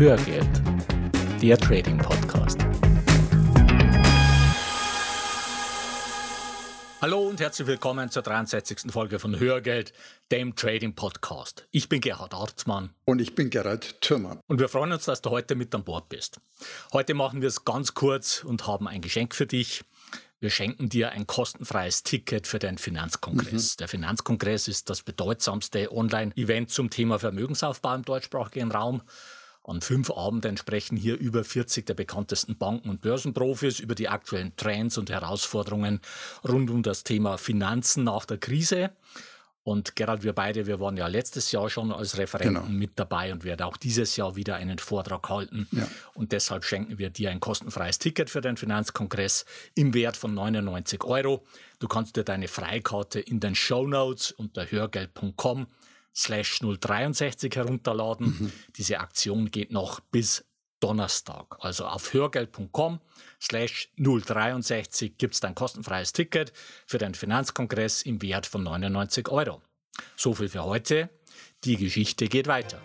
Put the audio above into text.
Hörgeld, der Trading Podcast. Hallo und herzlich willkommen zur 63. Folge von Hörgeld, dem Trading Podcast. Ich bin Gerhard Arzmann. Und ich bin Gerhard Thürmann. Und wir freuen uns, dass du heute mit an Bord bist. Heute machen wir es ganz kurz und haben ein Geschenk für dich. Wir schenken dir ein kostenfreies Ticket für den Finanzkongress. Mhm. Der Finanzkongress ist das bedeutsamste Online-Event zum Thema Vermögensaufbau im deutschsprachigen Raum. An fünf Abenden sprechen hier über 40 der bekanntesten Banken- und Börsenprofis über die aktuellen Trends und Herausforderungen rund um das Thema Finanzen nach der Krise. Und Gerald, wir beide, wir waren ja letztes Jahr schon als Referenten genau. mit dabei und werden auch dieses Jahr wieder einen Vortrag halten. Ja. Und deshalb schenken wir dir ein kostenfreies Ticket für den Finanzkongress im Wert von 99 Euro. Du kannst dir deine Freikarte in den Show Notes unter hörgeld.com slash 063 herunterladen. Mhm. Diese Aktion geht noch bis Donnerstag. Also auf hörgeld.com slash 063 gibt es dein kostenfreies Ticket für den Finanzkongress im Wert von 99 Euro. So viel für heute. Die Geschichte geht weiter.